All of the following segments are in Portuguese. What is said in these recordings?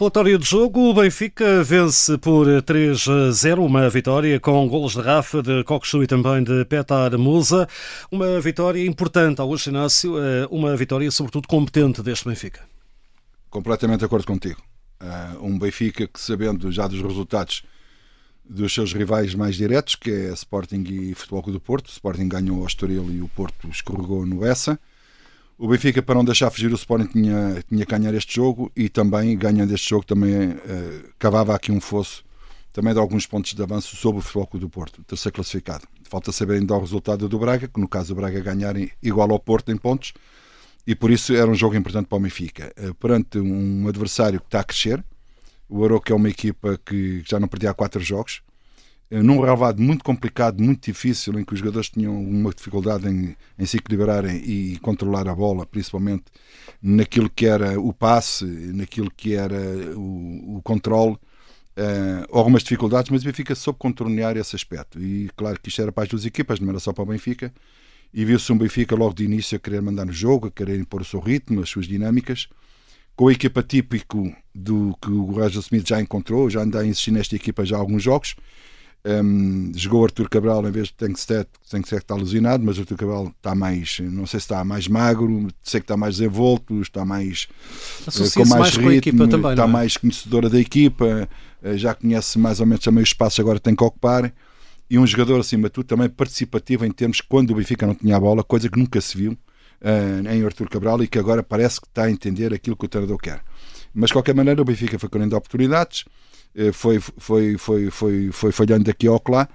Relatório de jogo, o Benfica vence por 3-0, uma vitória com golos de Rafa, de Coxu e também de Petar Musa. Uma vitória importante ao Inácio, eh, uma vitória sobretudo competente deste Benfica. Completamente de acordo contigo. Eh, um Benfica que, sabendo já dos resultados dos seus rivais mais diretos, que é Sporting e Futebol Clube do Porto, o Sporting ganhou ao Estoril e o Porto escorregou no Essa o Benfica, para não deixar fugir o Sporting, tinha, tinha que ganhar este jogo e também, ganhando este jogo, também uh, cavava aqui um fosso também de alguns pontos de avanço sobre o Clube do Porto, terceiro classificado. Falta saber ainda o resultado do Braga, que no caso o Braga ganhar igual ao Porto em pontos, e por isso era um jogo importante para o Benfica. Uh, perante um adversário que está a crescer, o Aroca é uma equipa que já não perdia há quatro jogos, eh, num relevado muito complicado, muito difícil, em que os jogadores tinham uma dificuldade em, em se equilibrarem e controlar a bola, principalmente naquilo que era o passe, naquilo que era o, o controle, uh, algumas dificuldades, mas o Benfica soube contornear esse aspecto. E claro que isto era para as duas equipas, não era só para o Benfica. E viu-se um Benfica logo de início a querer mandar no jogo, a querer impor o seu ritmo, as suas dinâmicas com a equipa típico do que o Roger Smith já encontrou, já anda a insistir nesta equipa já há alguns jogos, um, jogou Arthur Cabral em vez de Tenkstedt, Tenkstedt está alucinado, mas Arthur Cabral está mais, não sei se está mais magro, sei que está mais desenvolto, está mais uh, com mais, mais ritmo, com também, está é? mais conhecedora da equipa, uh, já conhece mais ou menos também os espaços agora tem que ocupar. E um jogador, acima de tudo, também participativo em termos quando o Benfica não tinha a bola, coisa que nunca se viu uh, em Arthur Cabral e que agora parece que está a entender aquilo que o treinador quer. Mas de qualquer maneira, o Benfica foi colhendo oportunidades foi, foi, foi, foi, foi falhando daqui ao lá,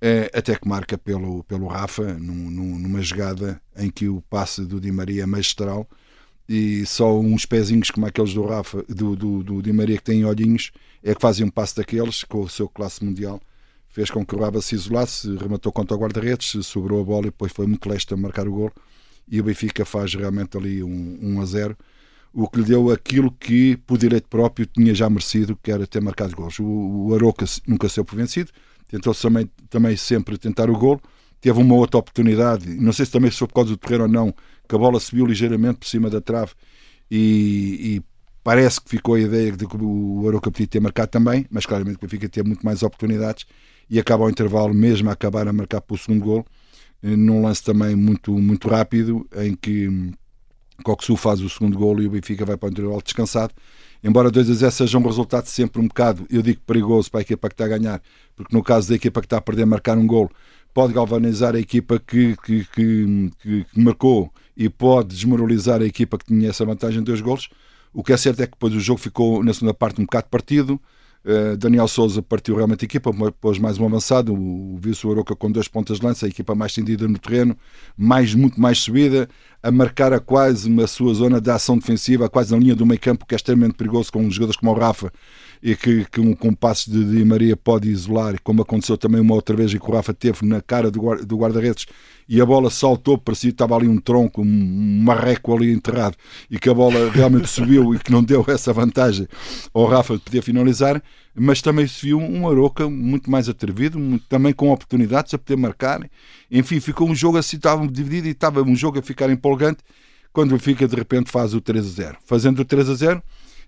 eh, até que marca pelo, pelo Rafa, num, numa jogada em que o passe do Di Maria é magistral e só uns pezinhos como aqueles do Rafa, do, do, do Di Maria que têm olhinhos, é que fazem um passe daqueles com o seu classe mundial. Fez com que o Rafa se isolasse, rematou contra o guarda-redes, sobrou a bola e depois foi muito leste a marcar o gol. E o Benfica faz realmente ali um, um a 0 o que lhe deu aquilo que, por direito próprio, tinha já merecido, que era ter marcado gols. O, o Aroca nunca saiu por vencido, tentou também, também sempre tentar o gol, teve uma outra oportunidade, não sei se também foi por causa do terreno ou não, que a bola subiu ligeiramente por cima da trave e, e parece que ficou a ideia de que o Aroca podia ter marcado também, mas claramente o Benfica ter muito mais oportunidades e acaba ao intervalo mesmo a acabar a marcar o segundo gol, eh, num lance também muito, muito rápido, em que Coxu faz o segundo golo e o Benfica vai para o intervalo descansado. Embora 2 a 0 seja um resultado sempre um bocado, eu digo perigoso para a equipa que está a ganhar, porque no caso da equipa que está a perder marcar um golo, pode galvanizar a equipa que, que, que, que, marcou e pode desmoralizar a equipa que tinha essa vantagem de dois golos. O que é certo é que depois o jogo ficou na segunda parte um bocado partido. Uh, Daniel Souza partiu realmente a equipa, pôs mais um avançado, o, o viu-se o Aroca com duas pontas de lança, a equipa mais estendida no terreno, mais, muito mais subida, a marcar a quase uma sua zona de ação defensiva, quase na linha do meio campo, que é extremamente perigoso com jogadores como o Rafa e que, que um, com passos de Di Maria pode isolar, como aconteceu também uma outra vez e que o Rafa teve na cara do, guarda-redes e a bola saltou, parecia que estava ali um tronco, um marreco ali enterrado e que a bola realmente subiu e que não deu essa vantagem ao Rafa de poder finalizar, mas também se viu um Aroca muito mais atrevido, também com oportunidades a poder marcar. Enfim, ficou um jogo assim, estava dividido e estava um jogo a ficar empolgante quando o de repente faz o 3 a 0. Fazendo o 3 a 0,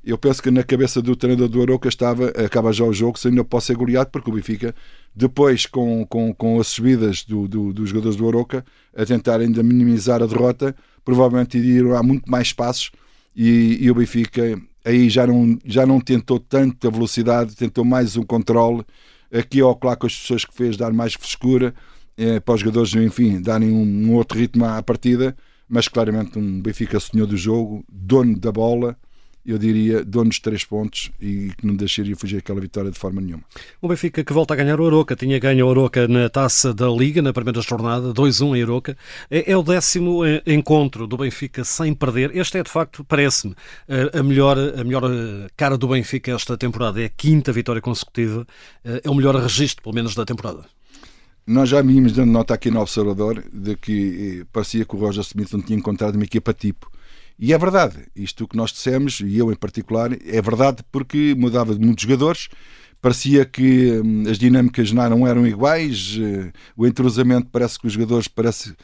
eu penso que na cabeça do treinador do Aroca estava, acaba já o jogo, se ainda pode ser goleado, porque o Benfica, depois com, com, com as subidas do, do, dos jogadores do Aroca, a tentar ainda minimizar a derrota, provavelmente iriam há muito mais passos e, e, o Benfica aí já não, já não tentou tanto a velocidade, tentou mais o controle, aqui ao claro com as pessoas que fez dar mais frescura eh, para os jogadores, enfim, darem um, um outro ritmo à partida, mas claramente um Benfica senhor do jogo, dono da bola, eu diria, donos de três pontos e que não deixaria fugir aquela vitória de forma nenhuma. O Benfica que volta a ganhar o Aroca, tinha ganho o Aroca na taça da Liga, na primeira jornada, 2-1 em Aroca. É, é, o décimo eh, encontro do Benfica sem perder. Este é, de facto, parece-me, eh, a melhor, a melhor eh, cara do Benfica esta temporada. É a quinta vitória consecutiva, é o melhor registro, pelo menos, da temporada. Nós já vimos dando nota aqui no Observador de que parecia que o Roger Smith não tinha encontrado uma equipa tipo e é verdade, isto que nós dissemos, e eu em particular, é verdade porque mudava de muitos jogadores, parecia que hum, as dinâmicas não eram iguais, uh, o entrosamento parece que os jogadores, parece,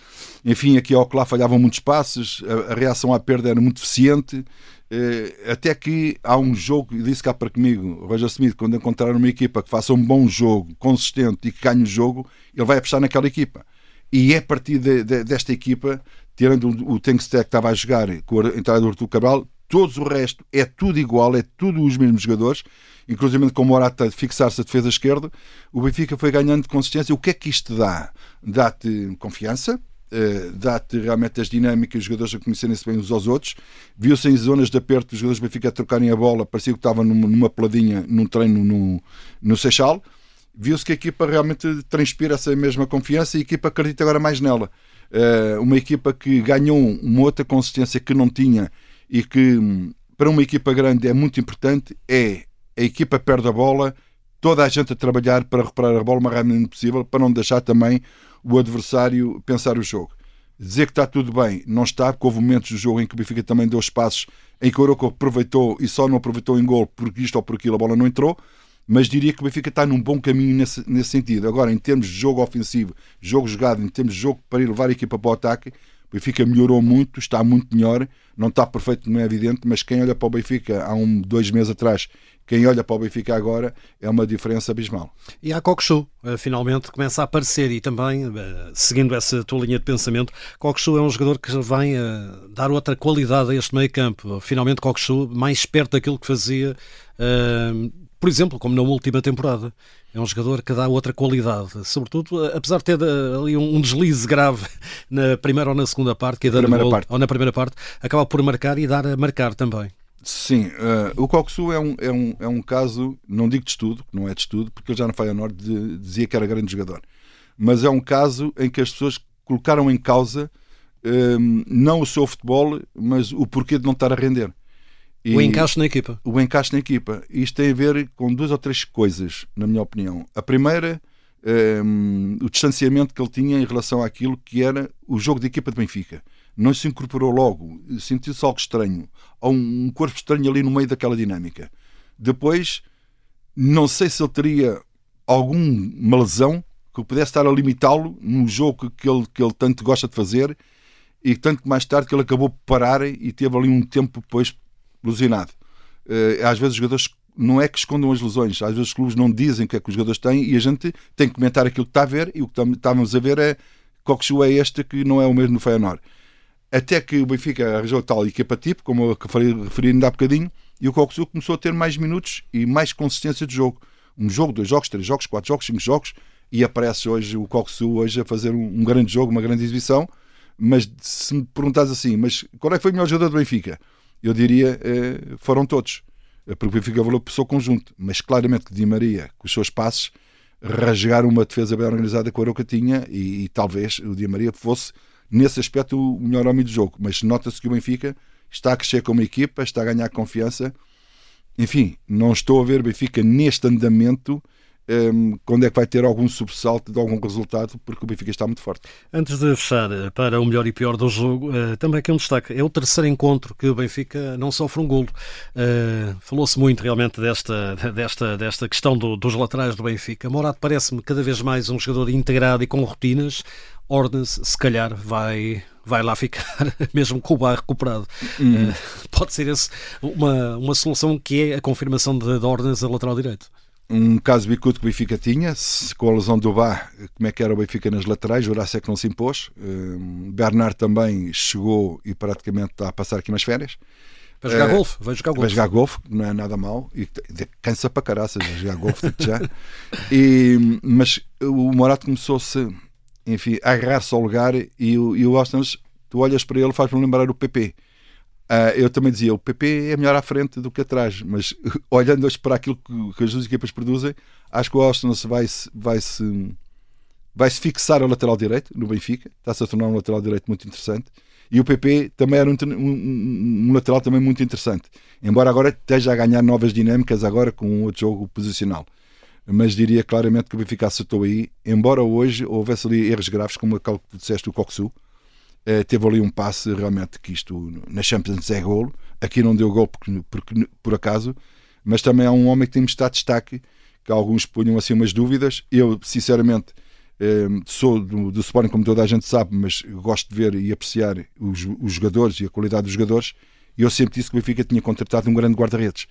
enfim, aqui ao lá falhavam muitos passos, a, reação à perda era muito eficiente, Uh, até que há um jogo, e disse cá para comigo, Roger Smith, quando encontrar uma equipa que faça um bom jogo, consistente e que ganhe o jogo, ele vai apostar naquela equipa. E é a partir de, de, desta equipa, tirando o, Tankstack que estava a jogar com a entrada do Artur Cabral, todos o resto é tudo igual, é tudo os mesmos jogadores, inclusive com o Morata fixar-se a defesa esquerda, o Benfica foi ganhando consistência. O que é que isto dá? Dá-te confiança, Uh, dá-te realmente as dinâmicas, os jogadores a conhecerem-se bem uns aos outros. Viu-se em zonas de aperto os jogadores do Benfica a trocarem a bola, parecia que estavam numa, numa peladinha num treino no, no Seixal. Viu-se que a equipa realmente transpira essa mesma confiança e a equipa acredita agora mais nela. Uh, uma equipa que ganhou uma outra consistência que não tinha e que hum, para uma equipa grande é muito importante é a equipa perde a bola, toda a gente a trabalhar para recuperar a bola o mais rapidamente possível, para não deixar também o adversário pensar o jogo. Dizer que está tudo bem, não está, porque houve momentos do jogo em que o Benfica também deu espaços em que o Oroco aproveitou e só não aproveitou em gol porque isto ou por aquilo a bola não entrou, mas diria que o Benfica está num bom caminho nesse, nesse sentido. Agora, em termos de jogo ofensivo, jogo jogado, em termos de jogo para levar a equipa para o ataque, o Benfica melhorou muito, está muito melhor, não está perfeito, não é evidente, mas quem olha para o Benfica há um, dois meses atrás, quem olha para o Benfica agora, é uma diferença abismal. E a Coxu, eh, finalmente, começa a aparecer e também, eh, seguindo essa tua linha de pensamento, Coxu é um jogador que vem a dar outra qualidade a este meio campo. Finalmente, Coxu, mais perto daquilo que fazia, eh, por exemplo, como na última temporada. É um jogador que dá outra qualidade, sobretudo, apesar de ter ali um deslize grave na primeira ou na segunda parte, que é primeira gol, parte. ou na primeira parte, acaba por marcar e dar a marcar também. Sim, uh, o Coxu é um, é, um, é um caso, não digo de estudo, não é de estudo, porque ele já no Feyenoord de, dizia que era grande jogador, mas é um caso em que as pessoas colocaram em causa um, não o seu futebol, mas o porquê de não estar a render. E o encaixe na equipa. O encaixe na equipa. Isto tem a ver com duas ou três coisas, na minha opinião. A primeira, um, o distanciamento que ele tinha em relação àquilo que era o jogo de equipa de Benfica. Não se incorporou logo, sentiu-se algo estranho. Há um corpo estranho ali no meio daquela dinâmica. Depois, não sei se ele teria alguma lesão que pudesse estar a limitá-lo num jogo que ele, que ele tanto gosta de fazer e tanto que mais tarde que ele acabou por parar e teve ali um tempo depois lesionado. Uh, às vezes os jogadores não é que escondam as lesões, às vezes os clubes não dizem o que é que os jogadores têm e a gente tem que comentar aquilo que está a ver e o que estamos a ver é Coxu é este que não é o mesmo no Feyenoord. Até que o Benfica arranjou tal equipa tipo, como eu referi ainda há bocadinho, e o Coxu começou a ter mais minutos e mais consistência de jogo. Um jogo, dois jogos, três jogos, quatro jogos, cinco jogos, e aparece hoje o Coxu hoje a fazer um, um grande jogo, uma grande exibição. Mas se me perguntares assim, mas qual é que foi o melhor jogador do Benfica? Eu diria, eh, foram todos. Porque o Benfica valeu por seu conjunto. Mas claramente que Di Maria, com os seus passos, rasgaram uma defesa bem organizada com a Aroca tinha e, e, talvez o Di Maria fosse, nesse aspecto, o melhor homem do jogo. Mas nota-se que o Benfica está a crescer como equipa, está a ganhar confiança. Enfim, não estou a ver o Benfica neste andamento um, quando é que vai ter algum subsalto de algum resultado, porque o Benfica está muito forte. Antes de fechar eh, para o melhor e pior do jogo, uh, também aqui um destaque: é o terceiro encontro que o Benfica não sofre um golo. Uh, Falou-se muito realmente desta, desta, desta questão do, dos laterais do Benfica. Morato parece-me cada vez mais um jogador integrado e com rotinas. Ordens, se calhar, vai, vai lá ficar, mesmo com o bar recuperado. Hum. Uh, pode ser esse uma, uma solução que é a confirmação de, de Ordens a lateral direito um caso bicudo que o Benfica tinha, com a lesão do Bá, como é que era o Benfica nas laterais, o Horácio é que não se impôs. Um, Bernard também chegou e praticamente está a passar aqui umas férias. Vai jogar uh, golfe, vai jogar golfe. Vai jogar golfe, não é nada mal, e cansa para caraças jogar golfe já. E, mas o Morato começou-se, enfim, a agarrar-se ao lugar e, e o Austin, tu olhas para ele, faz-me lembrar o PP Uh, eu também dizia, o PP é melhor à frente do que atrás, mas olhando para aquilo que, que, as duas equipas produzem, acho que o Austin vai se, vai se, vai se fixar ao lateral direito no Benfica, está-se a tornar um lateral direito muito interessante. E o PP também era um, um, um, lateral também muito interessante, embora agora esteja a ganhar novas dinâmicas agora com outro jogo posicional. Mas diria claramente que o Benfica acertou aí, embora hoje houvesse ali erros graves, como aquele que disseste do Coxu, teve ali um passe realmente que isto na Champions é golo. Aqui não deu gol porque, porque, por acaso, mas também há um homem que tem estado destaque, que alguns punham assim umas dúvidas. Eu, sinceramente, uh, sou do, do Sporting, como toda a gente sabe, mas gosto de ver e apreciar os, os jogadores e a qualidade dos jogadores. E eu sempre disse que o Benfica tinha contratado um grande guarda-redes.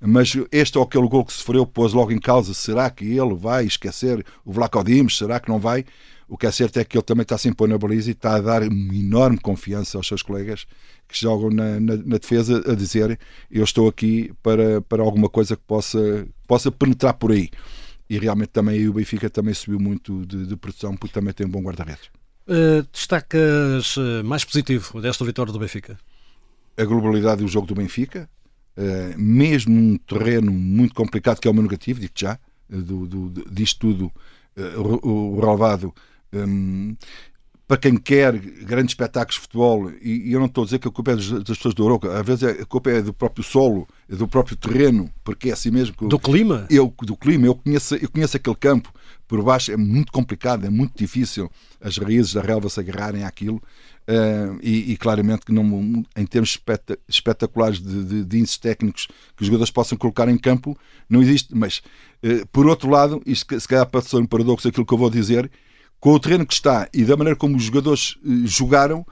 Mas este ou aquele gol que sofreu pôs logo em causa: será que ele vai esquecer o Vlaco Dimos? Será que não vai? O que é certo é que ele também está a se impor na baliza e está a dar uma enorme confiança aos seus colegas que jogam na, na, na defesa a dizer eu estou aqui para, para alguma coisa que possa, possa penetrar por aí. E realmente também o Benfica também subiu muito de, de produção porque também tem um bom guarda-redes. Uh, destacas uh, mais positivo desta vitória do Benfica? A globalidade do jogo do Benfica, uh, mesmo num terreno muito complicado que é o meu negativo, digo já, do, do, disto tudo, o, o relevado um, para quem quer grandes espetáculos de futebol, e, e, eu não estou a dizer que a culpa é das, das pessoas do Europa, às vezes a culpa é do próprio solo, é do próprio terreno, porque é assim mesmo. Do clima? Eu, do clima, eu conheço, eu conheço aquele campo por baixo, é muito complicado, é muito difícil as raízes da relva se agarrarem àquilo, uh, e, e, claramente que não, em termos espetaculares de, de, de índices técnicos que os jogadores possam colocar em campo, não existe, mas uh, por outro lado, isto se calhar ser um paradoxo aquilo que eu vou dizer, com o terreno que está e da maneira como os jogadores eh, jogaram,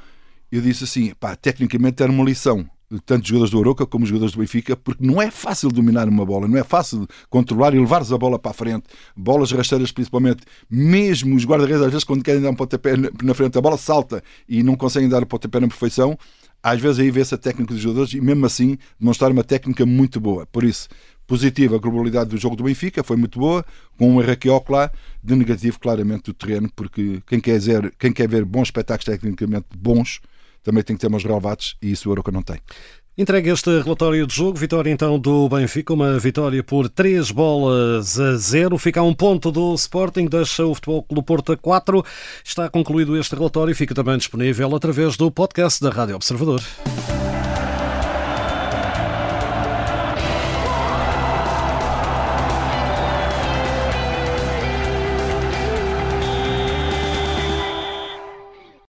eu disse assim: pá, tecnicamente era uma lição. Tanto os jogadores do Oroca como os jogadores do Benfica, porque não é fácil dominar uma bola, não é fácil controlar e levares a bola para a frente. Bolas rasteiras, principalmente, mesmo os guarda-redes, às vezes, quando querem dar um pontapé na frente, a bola salta e não conseguem dar o pontapé na perfeição. Às vezes aí vê-se a técnica dos jogadores e, mesmo assim, demonstrar uma técnica muito boa. Por isso, Positiva, a globalidade do jogo do Benfica foi muito boa, com um ao lá, de negativo, claramente, do terreno, porque quem quer, ver, quem quer ver bons espetáculos tecnicamente bons também tem que ter umas relevados e isso o Aroca não tem. Entregue este relatório de jogo, vitória então do Benfica, uma vitória por 3 bolas a 0, fica a um ponto do Sporting, deixa o Futebol Clube Porto a 4. Está concluído este relatório e fica também disponível através do podcast da Rádio Observador.